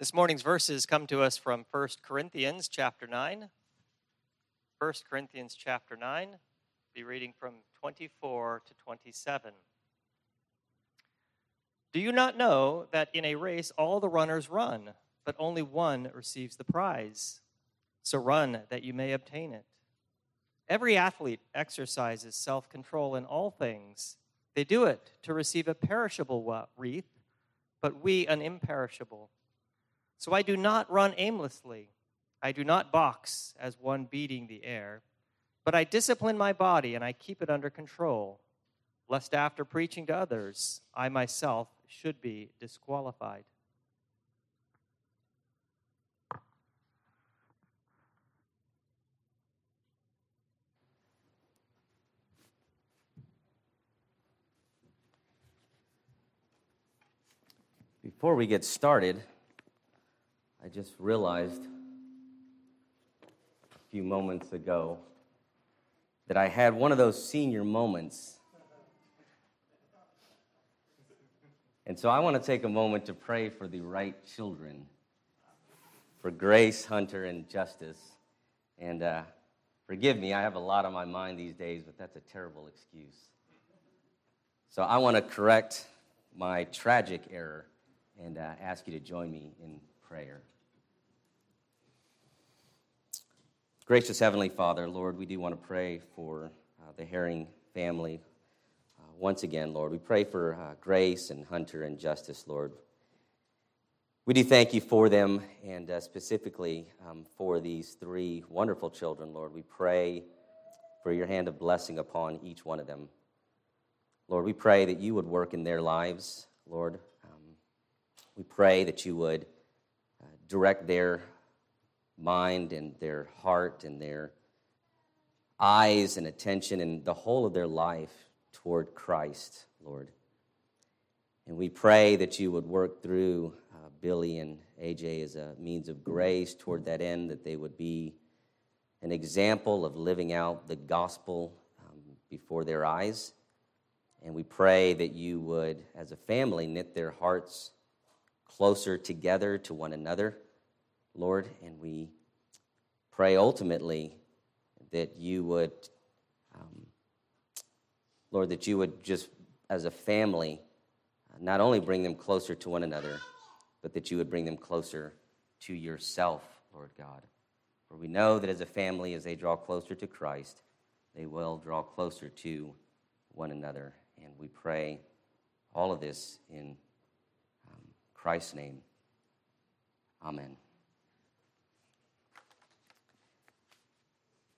This morning's verses come to us from 1 Corinthians chapter 9. 1 Corinthians chapter 9, be reading from 24 to 27. Do you not know that in a race all the runners run, but only one receives the prize? So run that you may obtain it. Every athlete exercises self control in all things. They do it to receive a perishable wreath, but we an imperishable. So I do not run aimlessly. I do not box as one beating the air, but I discipline my body and I keep it under control, lest after preaching to others, I myself should be disqualified. Before we get started, I just realized a few moments ago that I had one of those senior moments. And so I want to take a moment to pray for the right children, for Grace, Hunter, and Justice. And uh, forgive me, I have a lot on my mind these days, but that's a terrible excuse. So I want to correct my tragic error and uh, ask you to join me in prayer. Gracious Heavenly Father, Lord, we do want to pray for uh, the Herring family. Uh, once again, Lord, we pray for uh, grace and Hunter and justice, Lord. We do thank you for them and uh, specifically um, for these three wonderful children, Lord. We pray for your hand of blessing upon each one of them. Lord, we pray that you would work in their lives, Lord. Um, we pray that you would direct their mind and their heart and their eyes and attention and the whole of their life toward Christ, Lord. And we pray that you would work through uh, Billy and AJ as a means of grace toward that end, that they would be an example of living out the gospel um, before their eyes. And we pray that you would, as a family, knit their hearts closer together to one another, Lord, and we pray ultimately that you would, um, Lord, that you would just, as a family, not only bring them closer to one another, but that you would bring them closer to yourself, Lord God. For we know that as a family, as they draw closer to Christ, they will draw closer to one another. And we pray all of this in Christ's name. Amen.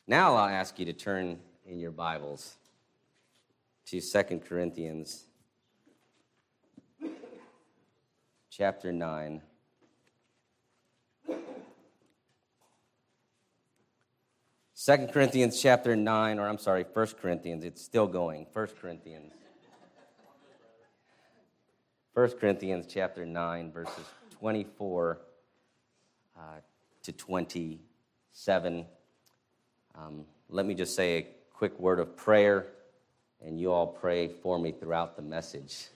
Now I'll ask you to turn in your Bibles to 2 Corinthians chapter 9. Second Corinthians chapter 9, or I'm sorry, First Corinthians, it's still going. First Corinthians. 1 Corinthians chapter 9, verses 24 uh, to 27. Um, let me just say a quick word of prayer, and you all pray for me throughout the message.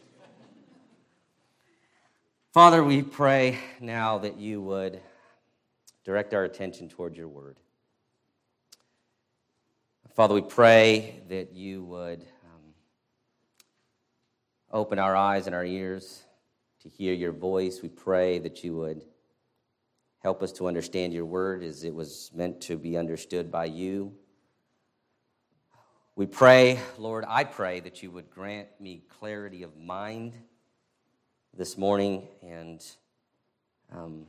Father, we pray now that you would direct our attention toward your word. Father, we pray that you would Open our eyes and our ears to hear your voice. We pray that you would help us to understand your word as it was meant to be understood by you. We pray, Lord, I pray that you would grant me clarity of mind this morning and um,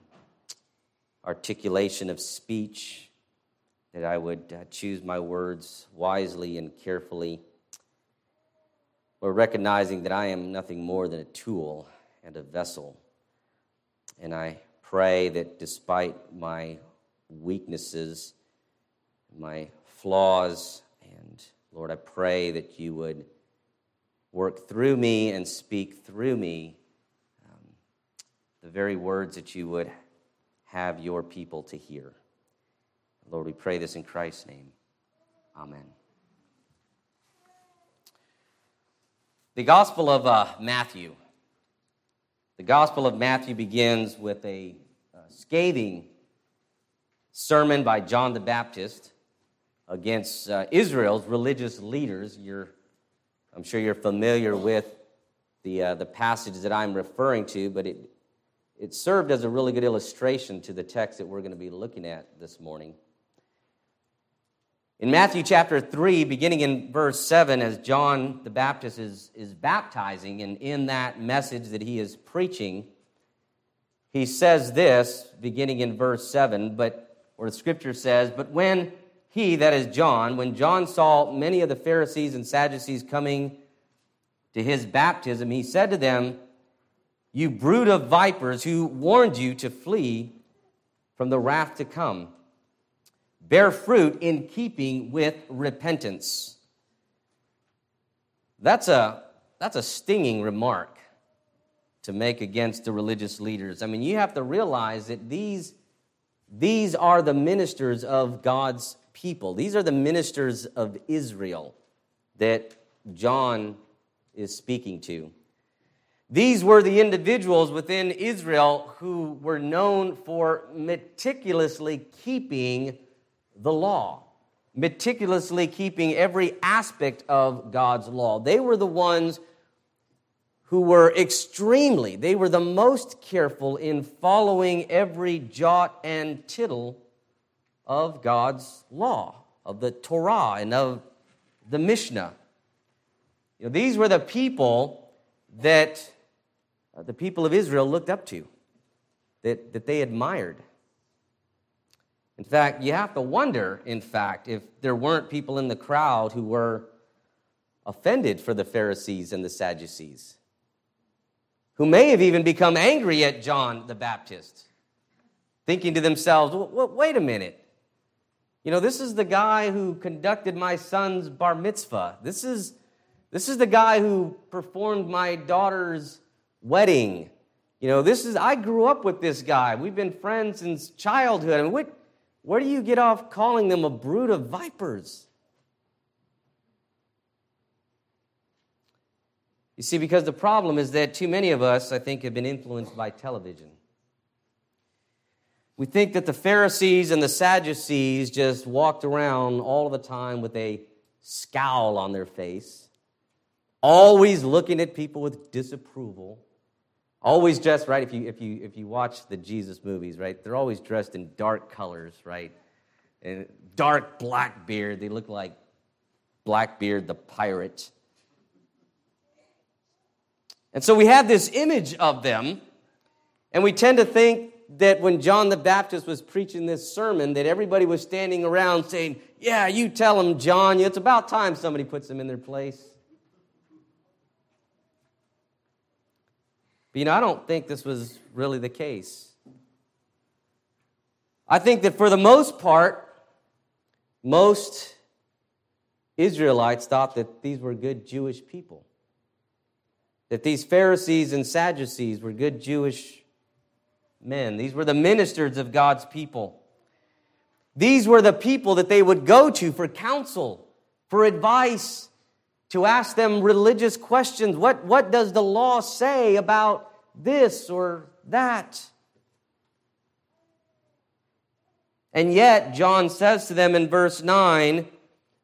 articulation of speech, that I would uh, choose my words wisely and carefully or recognizing that I am nothing more than a tool and a vessel. And I pray that despite my weaknesses, my flaws, and Lord, I pray that you would work through me and speak through me um, the very words that you would have your people to hear. Lord, we pray this in Christ's name. Amen. The Gospel of uh, Matthew. The Gospel of Matthew begins with a, scathing sermon by John the Baptist against uh, Israel's religious leaders. You're, I'm sure you're familiar with the, uh, the passage that I'm referring to, but it, it served as a really good illustration to the text that we're going to be looking at this morning. In Matthew chapter 3, beginning in verse 7, as John the Baptist is, is baptizing, and in that message that he is preaching, he says this, beginning in verse 7, but, or the scripture says, But when he, that is John, when John saw many of the Pharisees and Sadducees coming to his baptism, he said to them, You brood of vipers, who warned you to flee from the wrath to come bear fruit in keeping with repentance. That's a, that's a stinging remark to make against the religious leaders. I mean, you have to realize that these, these are the ministers of God's people, these are the ministers of Israel that John is speaking to. These were the individuals within Israel who were known for meticulously keeping the law, meticulously keeping every aspect of God's law. They were the ones who were extremely, they were the most careful in following every jot and tittle of God's law, of the Torah and of the Mishnah. You know, these were the people that uh, the people of Israel looked up to, that, that they admired. In fact, you have to wonder, in fact, if there weren't people in the crowd who were offended for the Pharisees and the Sadducees, who may have even become angry at John the Baptist, thinking to themselves, wait a minute. You know, this is the guy who conducted my son's bar mitzvah. This is, this is the guy who performed my daughter's wedding. You know, this is, I grew up with this guy. We've been friends since childhood. I mean, what, where do you get off calling them a brood of vipers? You see, because the problem is that too many of us, I think, have been influenced by television. We think that the Pharisees and the Sadducees just walked around all the time with a scowl on their face, always looking at people with disapproval, Always dressed, right? If you, if, you, if you watch the Jesus movies, right? They're always dressed in dark colors, right? And dark black beard. They look like Blackbeard the pirate. And so we have this image of them, and we tend to think that when John the Baptist was preaching this sermon, that everybody was standing around saying, Yeah, you tell them, John. It's about time somebody puts them in their place. But you know, I don't think this was really the case. I think that for the most part, most Israelites thought that these were good Jewish people. That these Pharisees and Sadducees were good Jewish men. These were the ministers of God's people. These were the people that they would go to for counsel, for advice, to ask them religious questions. What, what does the law say about this or that. And yet, John says to them in verse 9,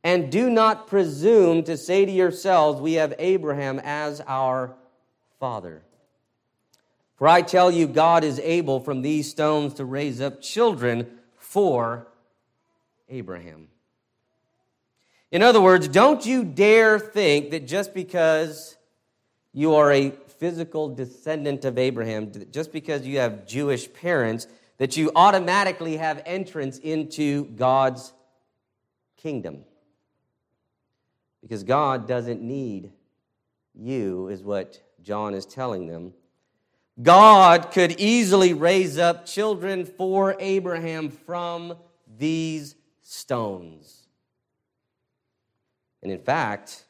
and do not presume to say to yourselves, We have Abraham as our father. For I tell you, God is able from these stones to raise up children for Abraham. In other words, don't you dare think that just because you are a physical descendant of Abraham, just because you have Jewish parents, that you automatically have entrance into God's kingdom. Because God doesn't need you, is what John is telling them. God could easily raise up children for Abraham from these stones. And in fact,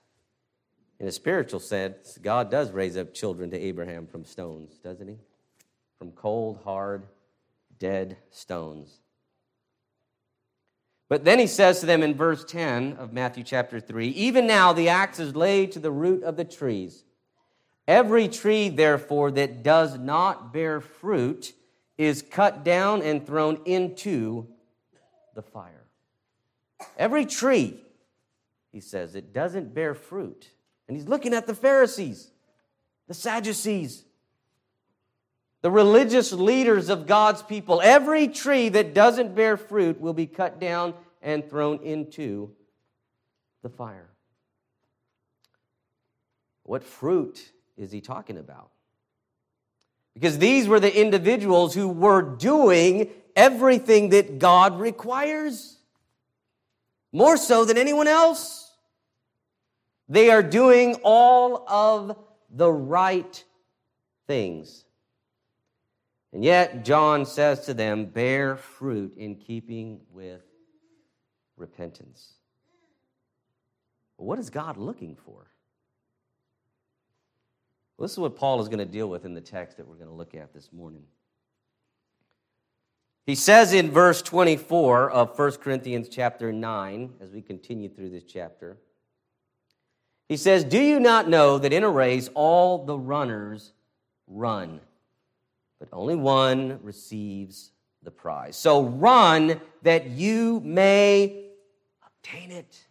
in a spiritual sense, God does raise up children to Abraham from stones, doesn't he? From cold, hard, dead stones. But then he says to them in verse 10 of Matthew chapter 3 Even now the axe is laid to the root of the trees. Every tree, therefore, that does not bear fruit is cut down and thrown into the fire. Every tree, he says, it doesn't bear fruit. And he's looking at the Pharisees, the Sadducees, the religious leaders of God's people. Every tree that doesn't bear fruit will be cut down and thrown into the fire. What fruit is he talking about? Because these were the individuals who were doing everything that God requires, more so than anyone else. They are doing all of the right things. And yet, John says to them, bear fruit in keeping with repentance. what is God looking for? Well, this is what Paul is going to deal with in the text that we're going to look at this morning. He says in verse 24 of 1 Corinthians chapter 9, as we continue through this chapter, he says, Do you not know that in a race all the runners run, but only one receives the prize? So run that you may obtain it.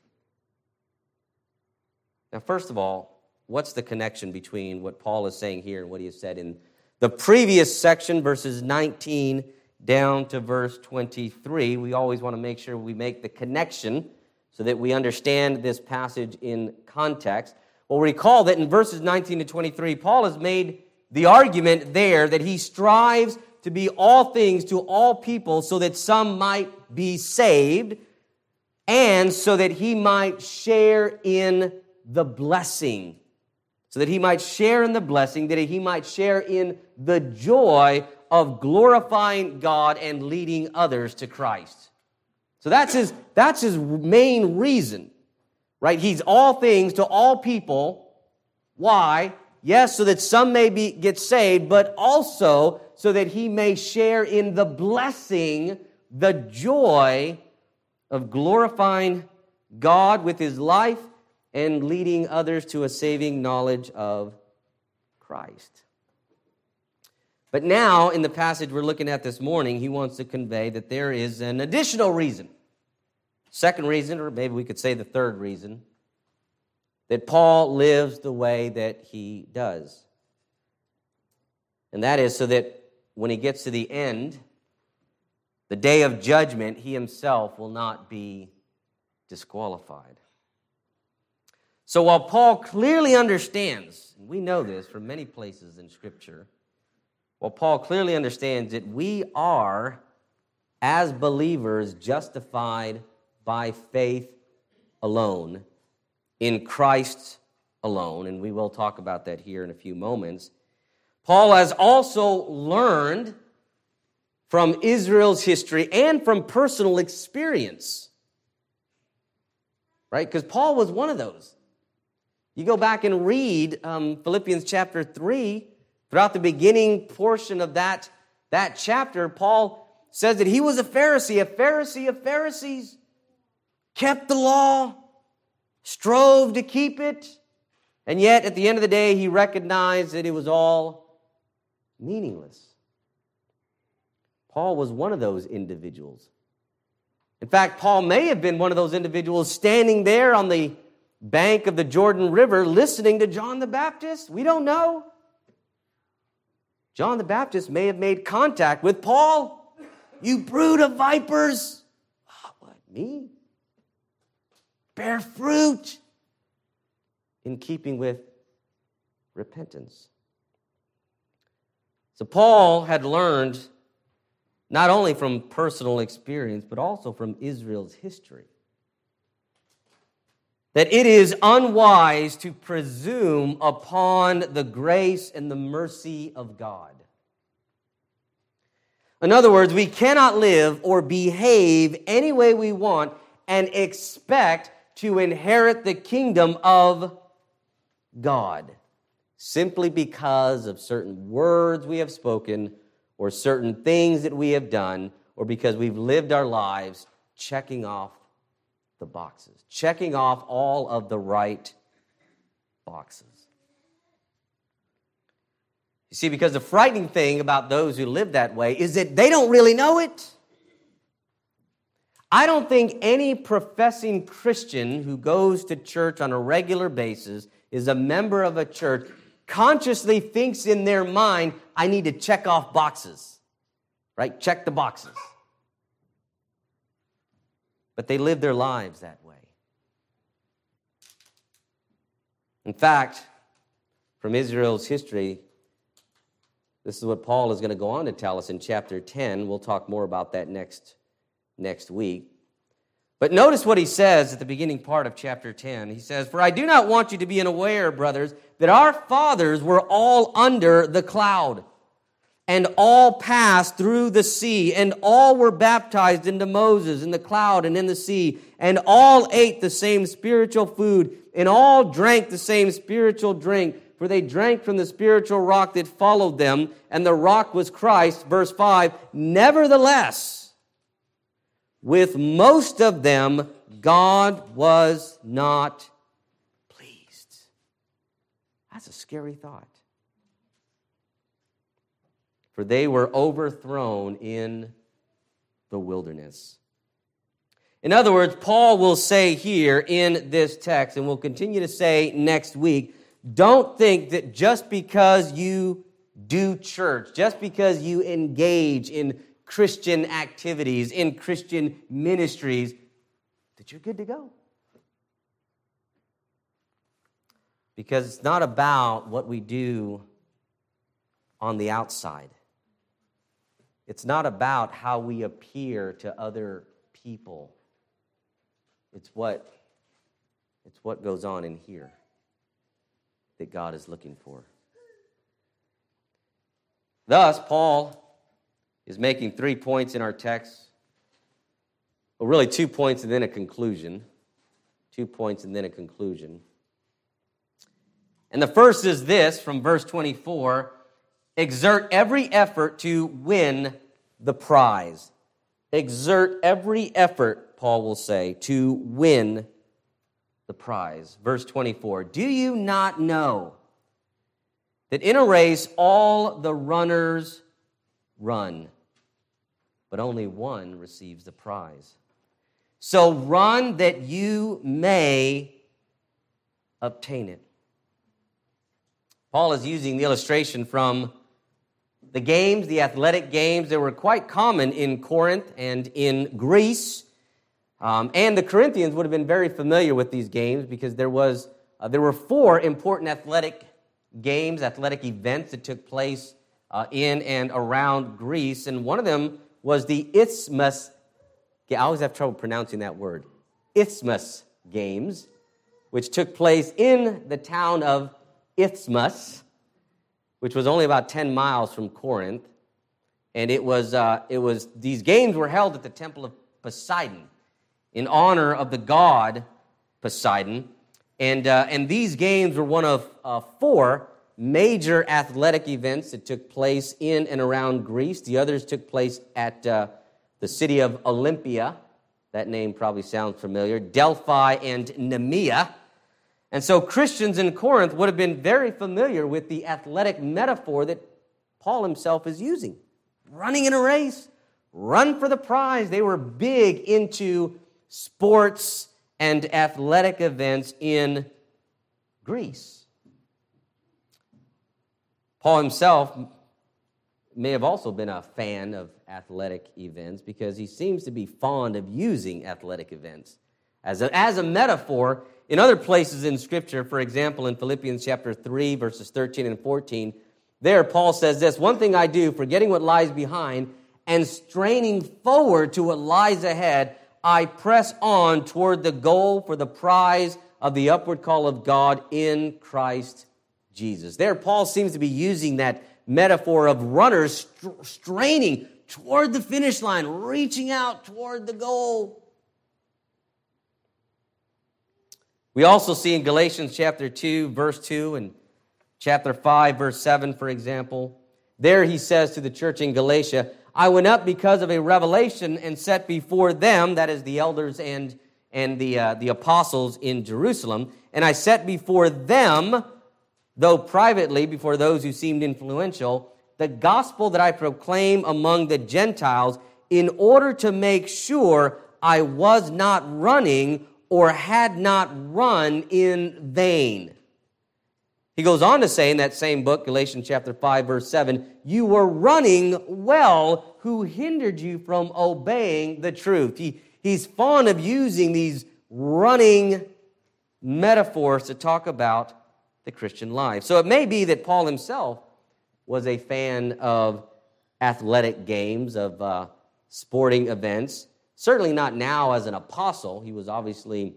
Now, first of all, what's the connection between what Paul is saying here and what he has said in the previous section, verses 19 down to verse 23? We always want to make sure we make the connection so that we understand this passage in context. Well, recall that in verses 19 to 23, Paul has made the argument there that he strives to be all things to all people so that some might be saved and so that he might share in the blessing so that he might share in the blessing, that he might share in the joy of glorifying God and leading others to Christ. So that's his, that's his main reason, right? He's all things to all people. Why? Yes, so that some may be, get saved, but also so that he may share in the blessing, the joy of glorifying God with his life and leading others to a saving knowledge of Christ. But now, in the passage we're looking at this morning, he wants to convey that there is an additional reason. Second reason, or maybe we could say the third reason, that Paul lives the way that he does. And that is so that when he gets to the end, the day of judgment, he himself will not be disqualified. So while Paul clearly understands, and we know this from many places in Scripture, while Paul clearly understands that we are, as believers, justified by faith alone, in Christ alone, and we will talk about that here in a few moments, Paul has also learned from Israel's history and from personal experience. Right? Because Paul was one of those. You go back and read um, Philippians chapter 3, throughout the beginning portion of that, that chapter, Paul says that he was a Pharisee, a Pharisee of Pharisees, kept the law, strove to keep it, and yet at the end of the day, he recognized that it was all meaningless. Paul was one of those individuals. In fact, Paul may have been one of those individuals standing there on the bank of the Jordan River listening to John the Baptist? We don't know. John the Baptist may have made contact with Paul. You brood of vipers. Oh, what, me? Bear fruit in keeping with repentance. So, Paul had learned not only from personal experience, but also from Israel's history that it is unwise to presume upon the grace and the mercy of God. In other words, we cannot live or behave any way we want and expect to inherit the kingdom of God simply because of certain words we have spoken or certain things that we have done or because we've lived our lives checking off the boxes, checking off all of the right boxes. You see, because the frightening thing about those who live that way is that they don't really know it. I don't think any professing Christian who goes to church on a regular basis, is a member of a church, consciously thinks in their mind, I need to check off boxes, right? Check the boxes. But they live their lives that way. In fact, from Israel's history, this is what Paul is going to go on to tell us in chapter 10. We'll talk more about that next, next week. But notice what he says at the beginning part of chapter 10. He says, For I do not want you to be unaware, brothers, that our fathers were all under the cloud, and all passed through the sea, and all were baptized into Moses in the cloud and in the sea, and all ate the same spiritual food, and all drank the same spiritual drink for they drank from the spiritual rock that followed them, and the rock was Christ. Verse 5 Nevertheless, with most of them, God was not pleased. That's a scary thought. For they were overthrown in the wilderness. In other words, Paul will say here in this text, and will continue to say next week, don't think that just because you do church, just because you engage in Christian activities, in Christian ministries, that you're good to go. Because it's not about what we do on the outside. It's not about how we appear to other people. It's what, it's what goes on in here that God is looking for. Thus, Paul is making three points in our text. Well, really, two points and then a conclusion. Two points and then a conclusion. And the first is this from verse 24 exert every effort to win the prize. Exert every effort, Paul will say, to win the prize. Verse 24 Do you not know that in a race all the runners run, but only one receives the prize? So run that you may obtain it. Paul is using the illustration from the games, the athletic games that were quite common in Corinth and in Greece. Um, and the Corinthians would have been very familiar with these games because there, was, uh, there were four important athletic games, athletic events that took place uh, in and around Greece. And one of them was the Isthmus. I always have trouble pronouncing that word. Isthmus Games, which took place in the town of Isthmus, which was only about 10 miles from Corinth. And it was, uh, it was, these games were held at the temple of Poseidon in honor of the god Poseidon. And, uh, and these games were one of uh, four major athletic events that took place in and around Greece. The others took place at uh, the city of Olympia. That name probably sounds familiar. Delphi and Nemea. And so Christians in Corinth would have been very familiar with the athletic metaphor that Paul himself is using. Running in a race, run for the prize. They were big into sports and athletic events in Greece. Paul himself may have also been a fan of athletic events because he seems to be fond of using athletic events as a, as a metaphor in other places in Scripture. For example, in Philippians chapter 3, verses 13 and 14, there Paul says this One thing I do, forgetting what lies behind and straining forward to what lies ahead, I press on toward the goal for the prize of the upward call of God in Christ Jesus. There, Paul seems to be using that metaphor of runners straining toward the finish line, reaching out toward the goal. We also see in Galatians chapter 2, verse 2, and chapter 5, verse 7, for example, there he says to the church in Galatia, I went up because of a revelation and set before them, that is the elders and, and the, uh, the apostles in Jerusalem, and I set before them though privately before those who seemed influential, the gospel that I proclaim among the Gentiles in order to make sure I was not running or had not run in vain. He goes on to say in that same book, Galatians chapter 5, verse 7, you were running well who hindered you from obeying the truth. He, he's fond of using these running metaphors to talk about the Christian life. So it may be that Paul himself was a fan of athletic games, of uh, sporting events. Certainly not now as an apostle. He was obviously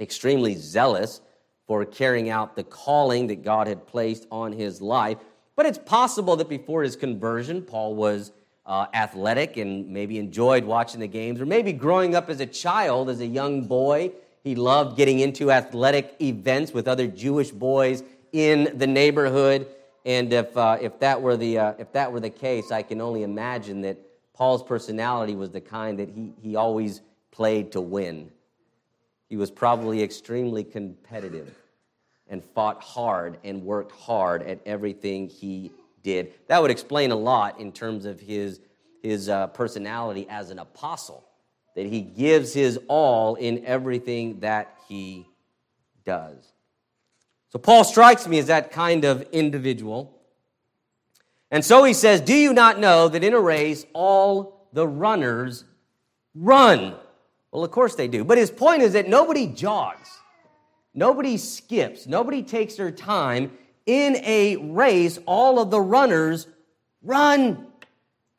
extremely zealous for carrying out the calling that God had placed on his life. But it's possible that before his conversion, Paul was uh, athletic and maybe enjoyed watching the games, or maybe growing up as a child, as a young boy, he loved getting into athletic events with other Jewish boys in the neighborhood. And if, uh, if, that were the, uh, if that were the case, I can only imagine that Paul's personality was the kind that he, he always played to win. He was probably extremely competitive and fought hard and worked hard at everything he did. That would explain a lot in terms of his, his uh, personality as an apostle, that he gives his all in everything that he does. So Paul strikes me as that kind of individual. And so he says, Do you not know that in a race all the runners run? Well, of course they do. But his point is that nobody jogs, nobody skips, nobody takes their time. In a race, all of the runners run.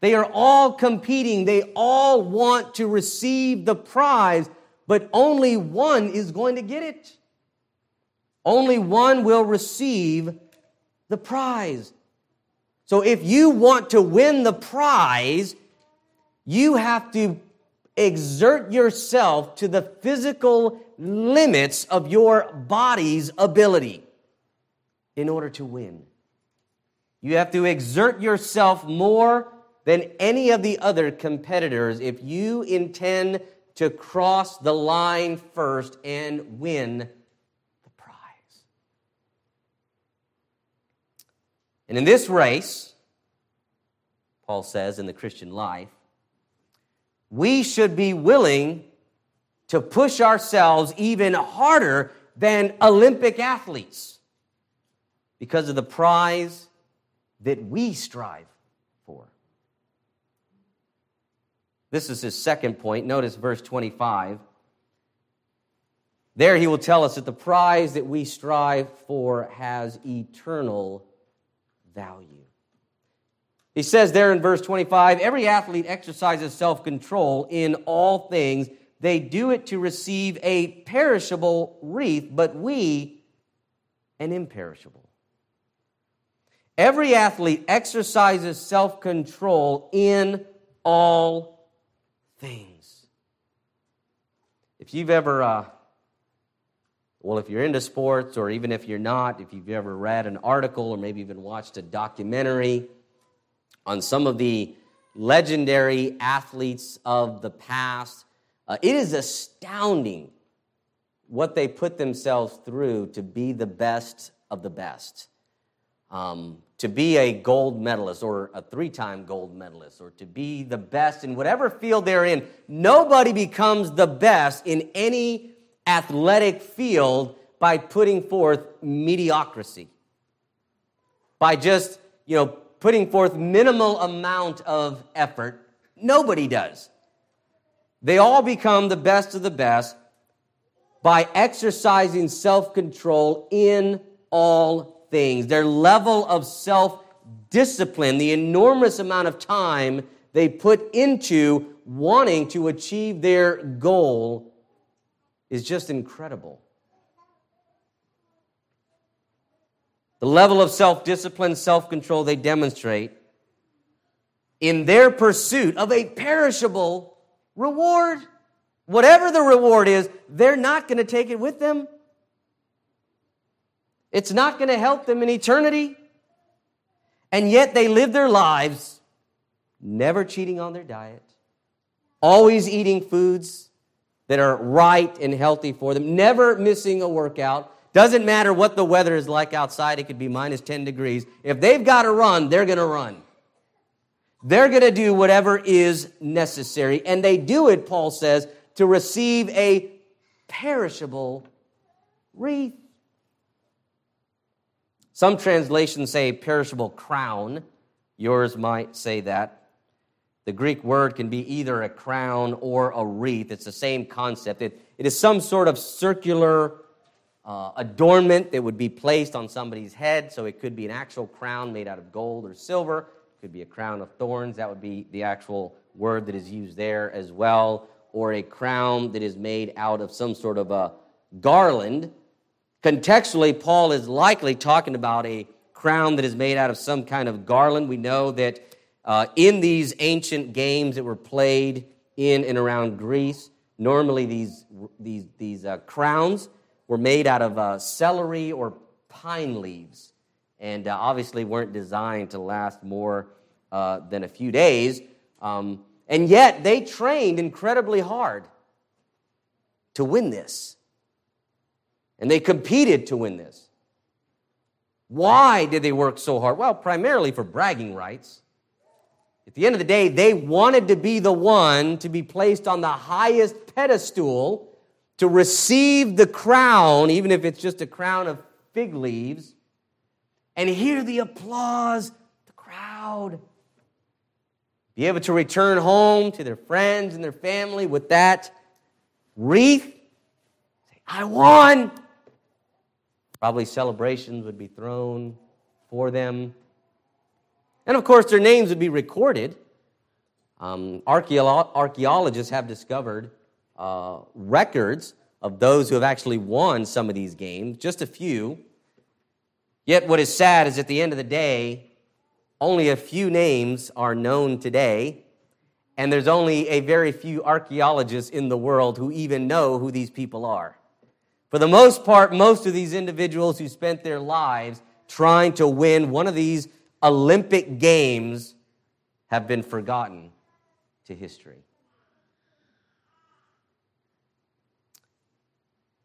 They are all competing. They all want to receive the prize, but only one is going to get it. Only one will receive the prize. So if you want to win the prize, you have to exert yourself to the physical limits of your body's ability in order to win. You have to exert yourself more than any of the other competitors if you intend to cross the line first and win the prize. And in this race, Paul says in the Christian life, we should be willing to push ourselves even harder than Olympic athletes because of the prize that we strive for. This is his second point. Notice verse 25. There he will tell us that the prize that we strive for has eternal value. He says there in verse 25 every athlete exercises self control in all things. They do it to receive a perishable wreath, but we an imperishable. Every athlete exercises self control in all things. If you've ever, uh, well, if you're into sports, or even if you're not, if you've ever read an article or maybe even watched a documentary, on some of the legendary athletes of the past. Uh, it is astounding what they put themselves through to be the best of the best. Um, to be a gold medalist or a three time gold medalist or to be the best in whatever field they're in. Nobody becomes the best in any athletic field by putting forth mediocrity, by just, you know, putting forth minimal amount of effort. Nobody does. They all become the best of the best by exercising self control in all things. Their level of self discipline, the enormous amount of time they put into wanting to achieve their goal, is just incredible. the level of self discipline, self control they demonstrate in their pursuit of a perishable reward. Whatever the reward is, they're not going to take it with them. It's not going to help them in eternity. And yet they live their lives never cheating on their diet, always eating foods that are right and healthy for them, never missing a workout, Doesn't matter what the weather is like outside, it could be minus 10 degrees. If they've got to run, they're going to run. They're going to do whatever is necessary. And they do it, Paul says, to receive a perishable wreath. Some translations say perishable crown. Yours might say that. The Greek word can be either a crown or a wreath. It's the same concept. It, it is some sort of circular uh, adornment that would be placed on somebody's head. So it could be an actual crown made out of gold or silver. It could be a crown of thorns. That would be the actual word that is used there as well. Or a crown that is made out of some sort of a garland. Contextually, Paul is likely talking about a crown that is made out of some kind of garland. We know that uh, in these ancient games that were played in and around Greece, normally these, these, these uh, crowns were made out of uh, celery or pine leaves, and uh, obviously weren't designed to last more uh, than a few days. Um, and yet they trained incredibly hard to win this. And they competed to win this. Why did they work so hard? Well, primarily for bragging rights. At the end of the day, they wanted to be the one to be placed on the highest pedestal to receive the crown, even if it's just a crown of fig leaves, and hear the applause, the crowd. Be able to return home to their friends and their family with that wreath. Say, I won. Probably celebrations would be thrown for them. And of course, their names would be recorded. Um, archaeologists have discovered uh, records of those who have actually won some of these games, just a few. Yet, what is sad is at the end of the day, only a few names are known today, and there's only a very few archaeologists in the world who even know who these people are. For the most part, most of these individuals who spent their lives trying to win one of these Olympic Games have been forgotten to history.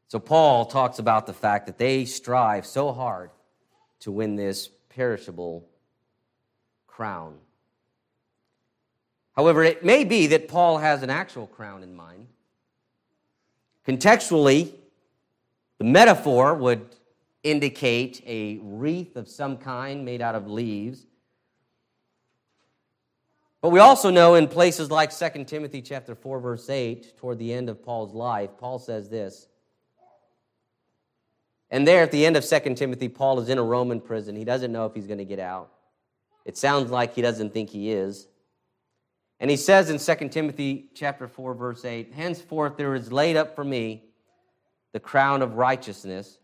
So, Paul talks about the fact that they strive so hard to win this perishable crown. However, it may be that Paul has an actual crown in mind. Contextually, the metaphor would indicate a wreath of some kind made out of leaves. But we also know in places like 2 Timothy chapter 4 verse 8 toward the end of Paul's life, Paul says this, and there at the end of 2 Timothy, Paul is in a Roman prison. He doesn't know if he's going to get out. It sounds like he doesn't think he is. And he says in 2 Timothy chapter 4 verse 8, "Henceforth there is laid up for me the crown of righteousness,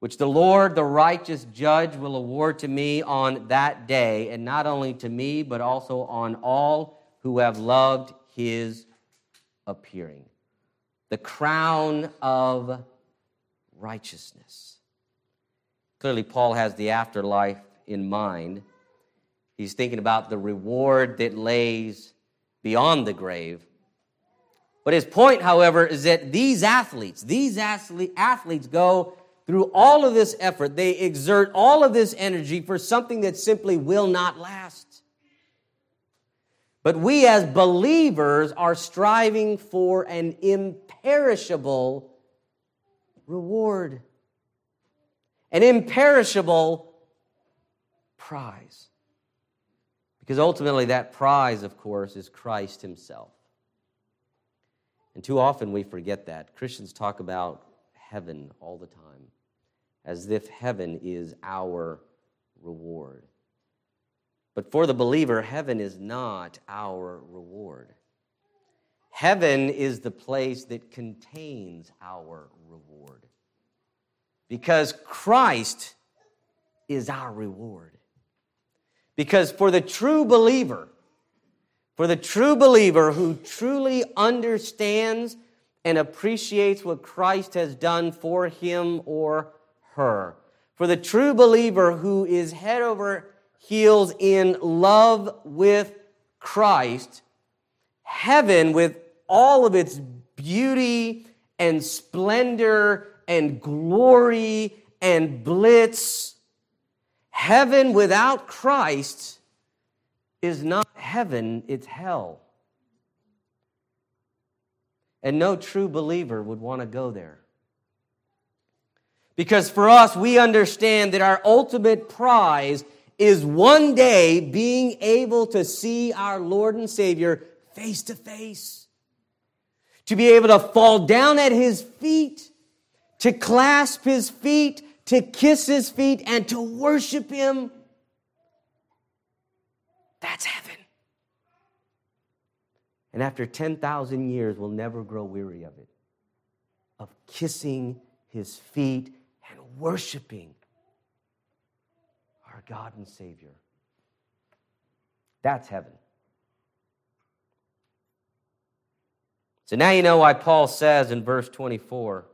which the Lord, the righteous judge, will award to me on that day, and not only to me, but also on all who have loved his appearing." The crown of righteousness. Clearly, Paul has the afterlife in mind. He's thinking about the reward that lays beyond the grave. But his point, however, is that these athletes, these athletes go through all of this effort, they exert all of this energy for something that simply will not last. But we as believers are striving for an imperishable reward, an imperishable prize. Because ultimately, that prize, of course, is Christ Himself. And too often we forget that. Christians talk about heaven all the time as if heaven is our reward. But for the believer, heaven is not our reward. Heaven is the place that contains our reward. Because Christ is our reward. Because for the true believer, for the true believer who truly understands and appreciates what Christ has done for him or her, for the true believer who is head over heels in love with Christ, heaven with all of its beauty and splendor and glory and blitz. Heaven without Christ is not heaven, it's hell. And no true believer would want to go there. Because for us, we understand that our ultimate prize is one day being able to see our Lord and Savior face to face, to be able to fall down at His feet, to clasp His feet, to kiss His feet, and to worship Him. That's heaven. And after 10,000 years, we'll never grow weary of it, of kissing his feet worshiping our God and Savior. That's heaven. So now you know why Paul says in verse 24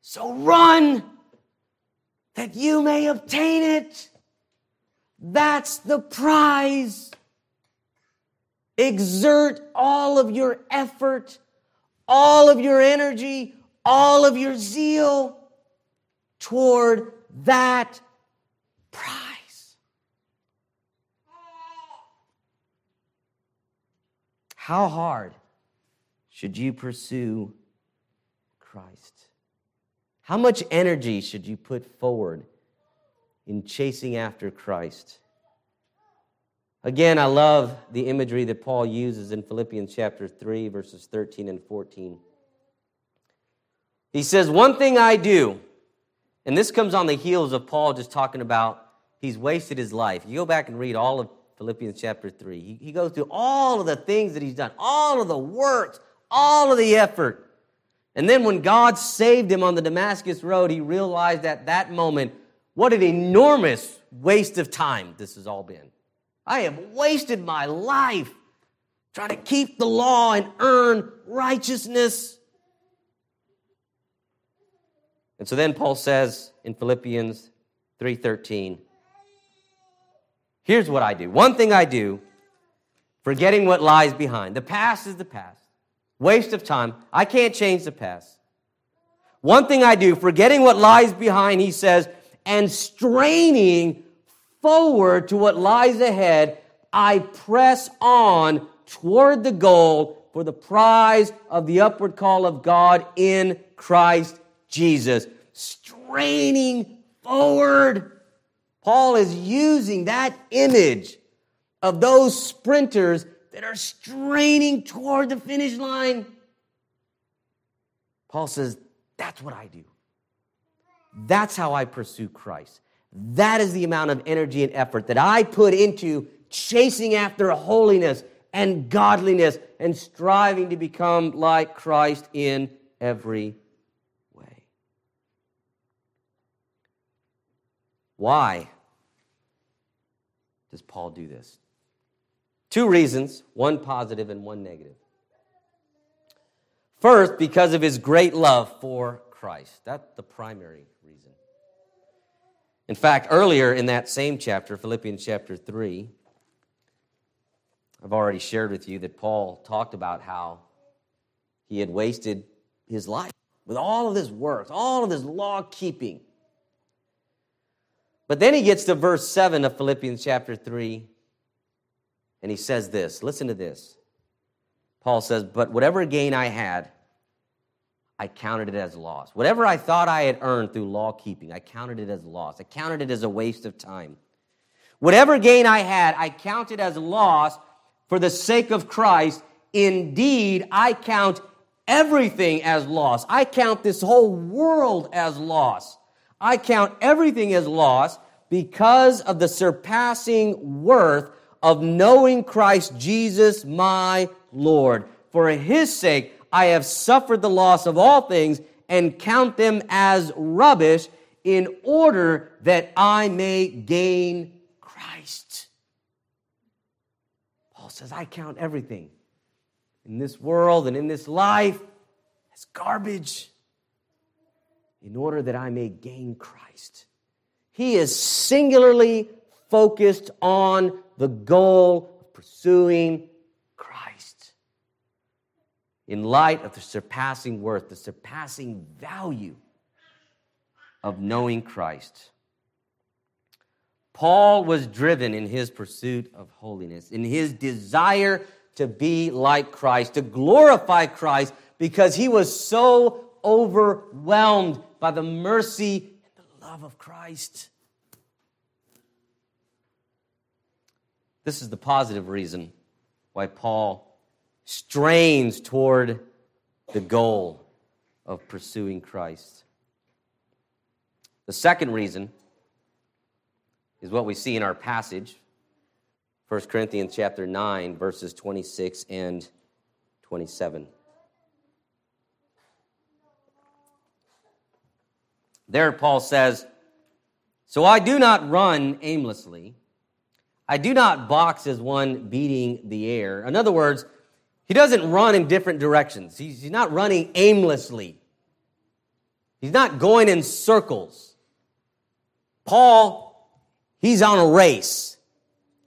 So run that you may obtain it. That's the prize. Exert all of your effort, all of your energy, all of your zeal toward that prize. How hard should you pursue Christ? How much energy should you put forward in chasing after Christ? Again, I love the imagery that Paul uses in Philippians chapter 3, verses 13 and 14. He says, One thing I do, and this comes on the heels of Paul just talking about he's wasted his life. You go back and read all of Philippians chapter 3. He, he goes through all of the things that he's done, all of the works, all of the effort. And then when God saved him on the Damascus road, he realized at that moment what an enormous waste of time this has all been. I have wasted my life trying to keep the law and earn righteousness. And so then Paul says in Philippians 3:13, here's what I do. One thing I do, forgetting what lies behind. The past is the past. Waste of time. I can't change the past. One thing I do, forgetting what lies behind, he says, and straining forward to what lies ahead, I press on toward the goal for the prize of the upward call of God in Christ Jesus. Straining forward. Paul is using that image of those sprinters that are straining toward the finish line. Paul says, That's what I do. That's how I pursue Christ. That is the amount of energy and effort that I put into chasing after holiness and godliness and striving to become like Christ in every way. Why does Paul do this? Two reasons, one positive and one negative. First, because of his great love for Christ. That's the primary reason. In fact, earlier in that same chapter, Philippians chapter 3, I've already shared with you that Paul talked about how he had wasted his life with all of his works, all of his law keeping. But then he gets to verse 7 of Philippians chapter 3, and he says this listen to this. Paul says, But whatever gain I had, I counted it as loss. Whatever I thought I had earned through law keeping, I counted it as loss. I counted it as a waste of time. Whatever gain I had, I counted as loss for the sake of Christ. Indeed, I count everything as loss. I count this whole world as loss. I count everything as loss because of the surpassing worth of knowing Christ Jesus, my Lord. For his sake, I have suffered the loss of all things and count them as rubbish in order that I may gain Christ. Paul says, I count everything in this world and in this life as garbage in order that I may gain Christ. He is singularly focused on the goal of pursuing Christ. in light of the surpassing worth, the surpassing value of knowing Christ. Paul was driven in his pursuit of holiness, in his desire to be like Christ, to glorify Christ, because he was so overwhelmed by the mercy and the love of Christ. This is the positive reason why Paul strains toward the goal of pursuing Christ. The second reason is what we see in our passage 1 Corinthians chapter 9 verses 26 and 27. There Paul says, "So I do not run aimlessly. I do not box as one beating the air." In other words, he doesn't run in different directions. He's not running aimlessly. He's not going in circles. Paul, he's on a race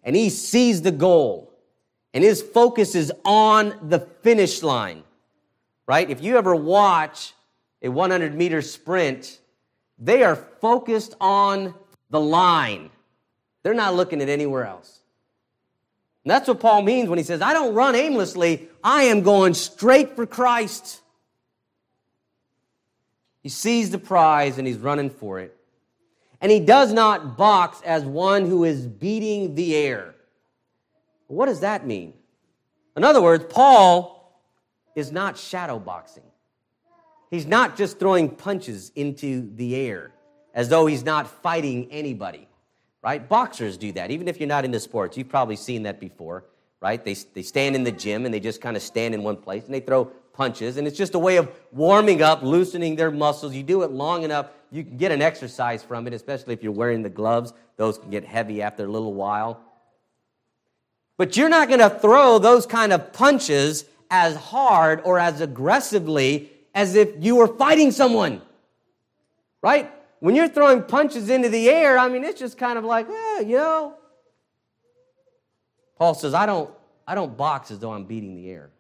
and he sees the goal and his focus is on the finish line, right? If you ever watch a 100 meter sprint, they are focused on the line. They're not looking at anywhere else. And that's what Paul means when he says, I don't run aimlessly, I am going straight for Christ. He sees the prize and he's running for it. And he does not box as one who is beating the air. What does that mean? In other words, Paul is not shadow boxing. He's not just throwing punches into the air as though he's not fighting anybody right? Boxers do that. Even if you're not into sports, you've probably seen that before, right? They, they stand in the gym and they just kind of stand in one place and they throw punches. And it's just a way of warming up, loosening their muscles. You do it long enough, you can get an exercise from it, especially if you're wearing the gloves. Those can get heavy after a little while. But you're not going to throw those kind of punches as hard or as aggressively as if you were fighting someone, right? when you're throwing punches into the air, I mean, it's just kind of like, eh, you know. Paul says, I don't, I don't box as though I'm beating the air.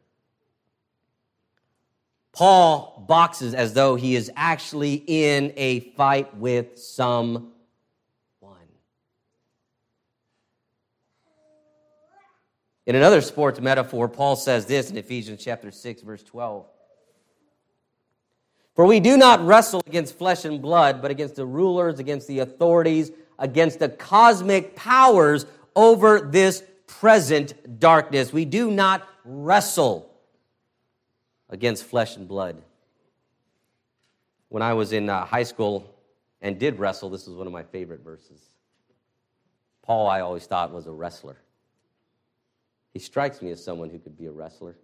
Paul boxes as though he is actually in a fight with someone. In another sports metaphor, Paul says this in Ephesians chapter 6, verse 12. For we do not wrestle against flesh and blood, but against the rulers, against the authorities, against the cosmic powers over this present darkness. We do not wrestle against flesh and blood. When I was in uh, high school and did wrestle, this was one of my favorite verses. Paul, I always thought, was a wrestler. He strikes me as someone who could be a wrestler.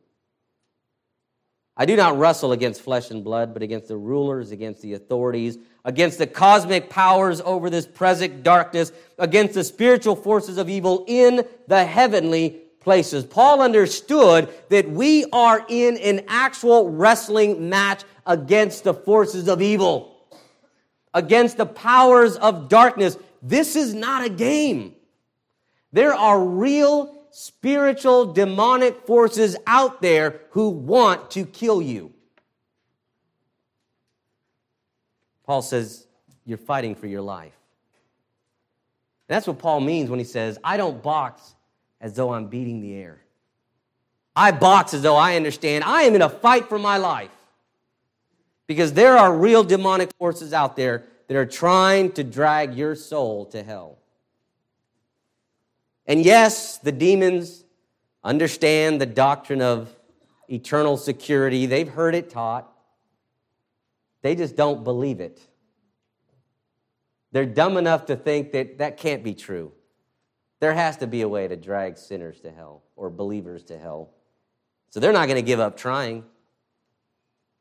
I do not wrestle against flesh and blood, but against the rulers, against the authorities, against the cosmic powers over this present darkness, against the spiritual forces of evil in the heavenly places. Paul understood that we are in an actual wrestling match against the forces of evil, against the powers of darkness. This is not a game. There are real spiritual demonic forces out there who want to kill you. Paul says, You're fighting for your life. That's what Paul means when he says, I don't box as though I'm beating the air. I box as though I understand I am in a fight for my life. Because there are real demonic forces out there that are trying to drag your soul to hell. And yes, the demons understand the doctrine of eternal security. They've heard it taught. They just don't believe it. They're dumb enough to think that that can't be true. There has to be a way to drag sinners to hell or believers to hell. So they're not going to give up trying.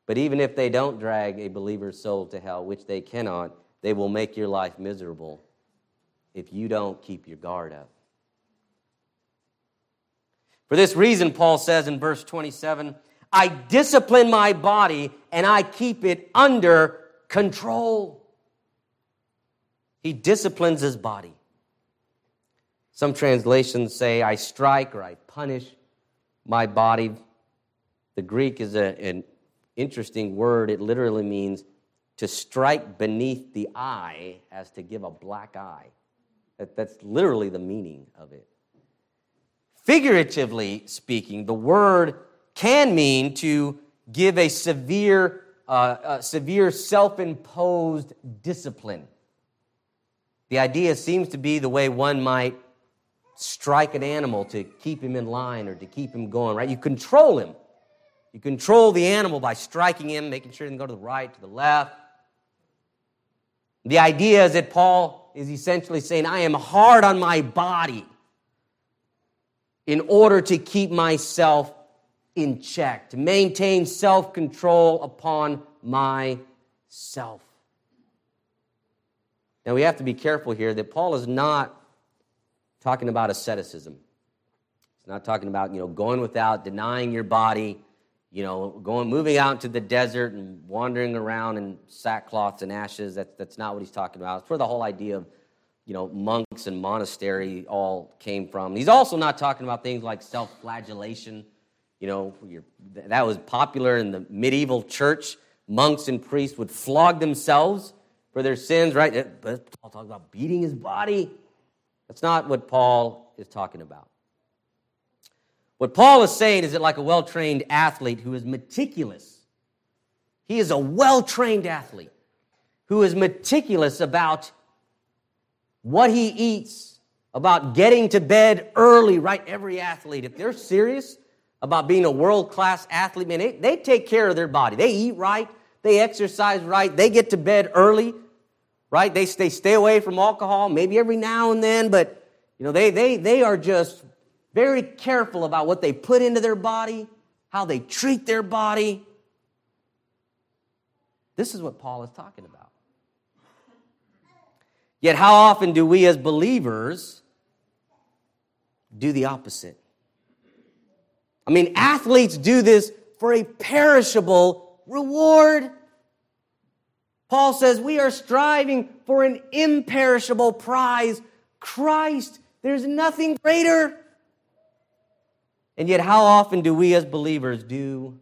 But even if they don't drag a believer's soul to hell, which they cannot, they will make your life miserable if you don't keep your guard up. For this reason, Paul says in verse 27 I discipline my body and I keep it under control. He disciplines his body. Some translations say, I strike or I punish my body. The Greek is a, an interesting word. It literally means to strike beneath the eye as to give a black eye. That, that's literally the meaning of it. Figuratively speaking, the word can mean to give a severe, uh, a severe self imposed discipline. The idea seems to be the way one might strike an animal to keep him in line or to keep him going, right? You control him. You control the animal by striking him, making sure he can go to the right, to the left. The idea is that Paul is essentially saying, I am hard on my body in order to keep myself in check, to maintain self control upon myself. Now, we have to be careful here that Paul is not talking about asceticism. He's not talking about, you know, going without, denying your body, you know, going, moving out to the desert and wandering around in sackcloths and ashes. That's, that's not what he's talking about. It's for the whole idea of, you know, monks and monastery all came from. He's also not talking about things like self flagellation. You know, that was popular in the medieval church. Monks and priests would flog themselves for their sins, right? But Paul talks about beating his body. That's not what Paul is talking about. What Paul is saying is that, like a well trained athlete who is meticulous, he is a well trained athlete who is meticulous about what he eats, about getting to bed early, right? Every athlete, if they're serious about being a world class athlete, man, they, they take care of their body. They eat right, they exercise right, they get to bed early, right? They, they stay away from alcohol, maybe every now and then, but you know, they, they, they are just very careful about what they put into their body, how they treat their body. This is what Paul is talking about. Yet, how often do we as believers do the opposite? I mean, athletes do this for a perishable reward. Paul says we are striving for an imperishable prize Christ. There's nothing greater. And yet, how often do we as believers do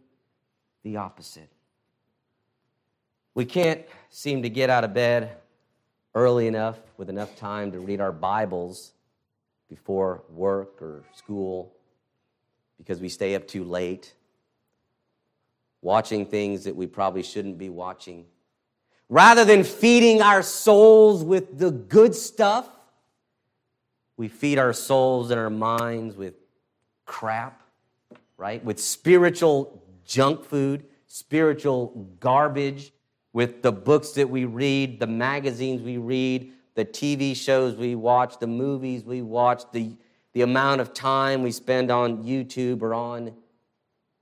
the opposite? We can't seem to get out of bed early enough with enough time to read our Bibles before work or school because we stay up too late, watching things that we probably shouldn't be watching. Rather than feeding our souls with the good stuff, we feed our souls and our minds with crap, right? With spiritual junk food, spiritual garbage with the books that we read, the magazines we read, the TV shows we watch, the movies we watch, the, the amount of time we spend on YouTube or on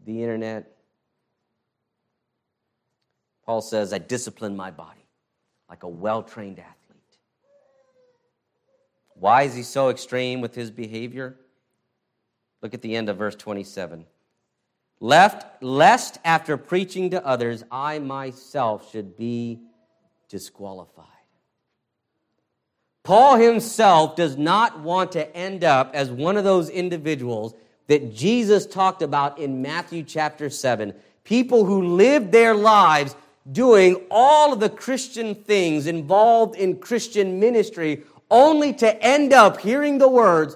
the internet. Paul says, I discipline my body like a well trained athlete. Why is he so extreme with his behavior? Look at the end of verse 27 left lest after preaching to others I myself should be disqualified. Paul himself does not want to end up as one of those individuals that Jesus talked about in Matthew chapter 7. People who lived their lives doing all of the Christian things involved in Christian ministry, only to end up hearing the words,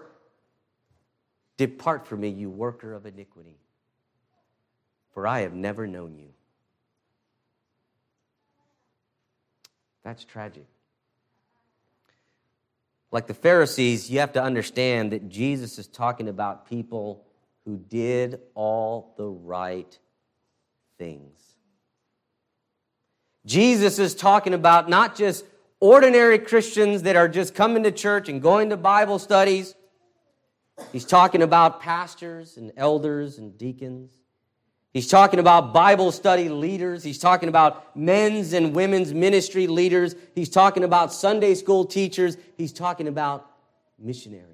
Depart from me, you worker of iniquity for I have never known you. That's tragic. Like the Pharisees, you have to understand that Jesus is talking about people who did all the right things. Jesus is talking about not just ordinary Christians that are just coming to church and going to Bible studies. He's talking about pastors and elders and deacons. He's talking about Bible study leaders. He's talking about men's and women's ministry leaders. He's talking about Sunday school teachers. He's talking about missionaries.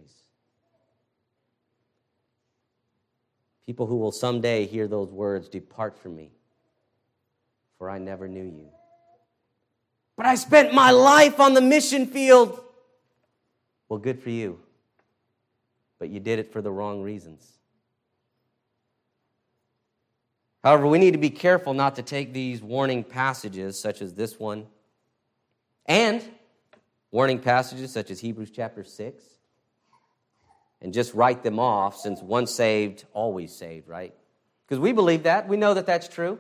People who will someday hear those words Depart from me, for I never knew you. But I spent my life on the mission field. Well, good for you. But you did it for the wrong reasons. However, we need to be careful not to take these warning passages, such as this one, and warning passages such as Hebrews chapter 6, and just write them off since once saved, always saved, right? Because we believe that. We know that that's true.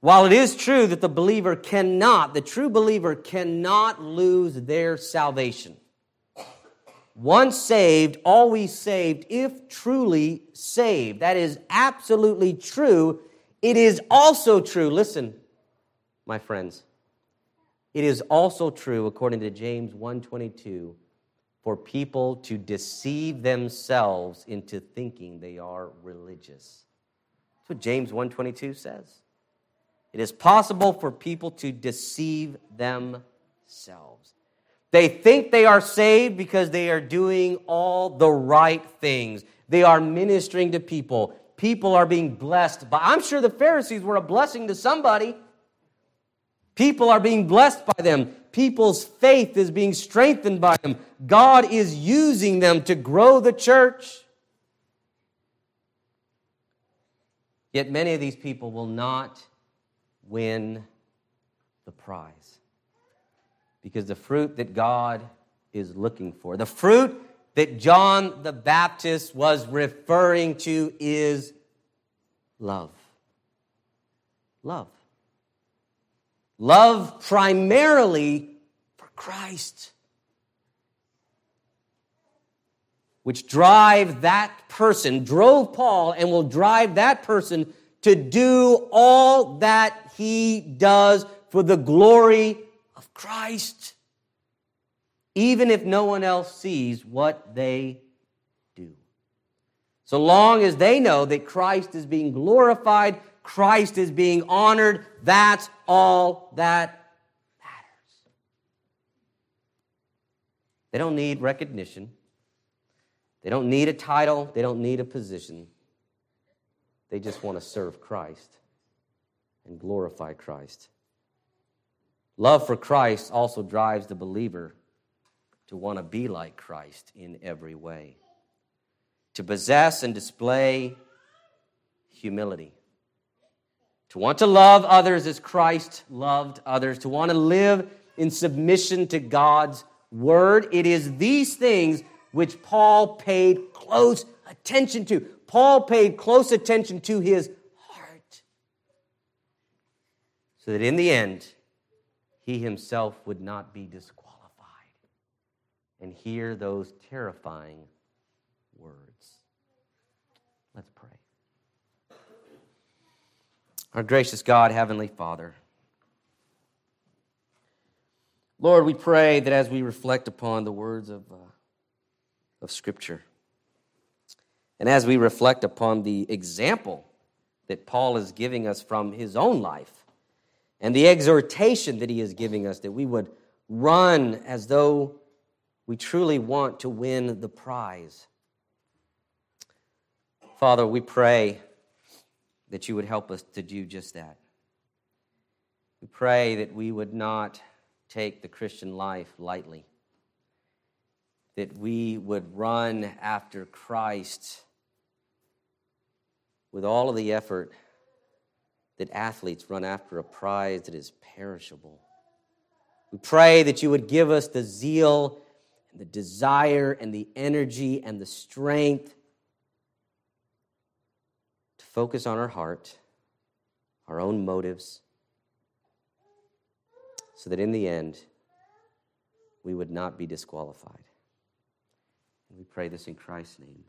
While it is true that the believer cannot, the true believer cannot lose their salvation. Once saved, always saved, if truly saved. That is absolutely true. It is also true, listen, my friends. It is also true, according to James 122, for people to deceive themselves into thinking they are religious. That's what James 122 says. It is possible for people to deceive themselves. They think they are saved because they are doing all the right things. They are ministering to people. People are being blessed by. I'm sure the Pharisees were a blessing to somebody. People are being blessed by them. People's faith is being strengthened by them. God is using them to grow the church. Yet many of these people will not win the prize. Because the fruit that God is looking for, the fruit that John the Baptist was referring to is love. Love. Love primarily for Christ. Which drive that person, drove Paul, and will drive that person to do all that he does for the glory Christ, even if no one else sees what they do. So long as they know that Christ is being glorified, Christ is being honored, that's all that matters. They don't need recognition. They don't need a title. They don't need a position. They just want to serve Christ and glorify Christ. Love for Christ also drives the believer to want to be like Christ in every way, to possess and display humility, to want to love others as Christ loved others, to want to live in submission to God's word. It is these things which Paul paid close attention to. Paul paid close attention to his heart so that in the end, he himself would not be disqualified and hear those terrifying words. Let's pray. Our gracious God, Heavenly Father, Lord, we pray that as we reflect upon the words of, uh, of Scripture, and as we reflect upon the example that Paul is giving us from his own life, and the exhortation that he is giving us that we would run as though we truly want to win the prize. Father, we pray that you would help us to do just that. We pray that we would not take the Christian life lightly, that we would run after Christ with all of the effort that athletes run after a prize that is perishable. We pray that you would give us the zeal and the desire and the energy and the strength to focus on our heart, our own motives, so that in the end, we would not be disqualified. And we pray this in Christ's name.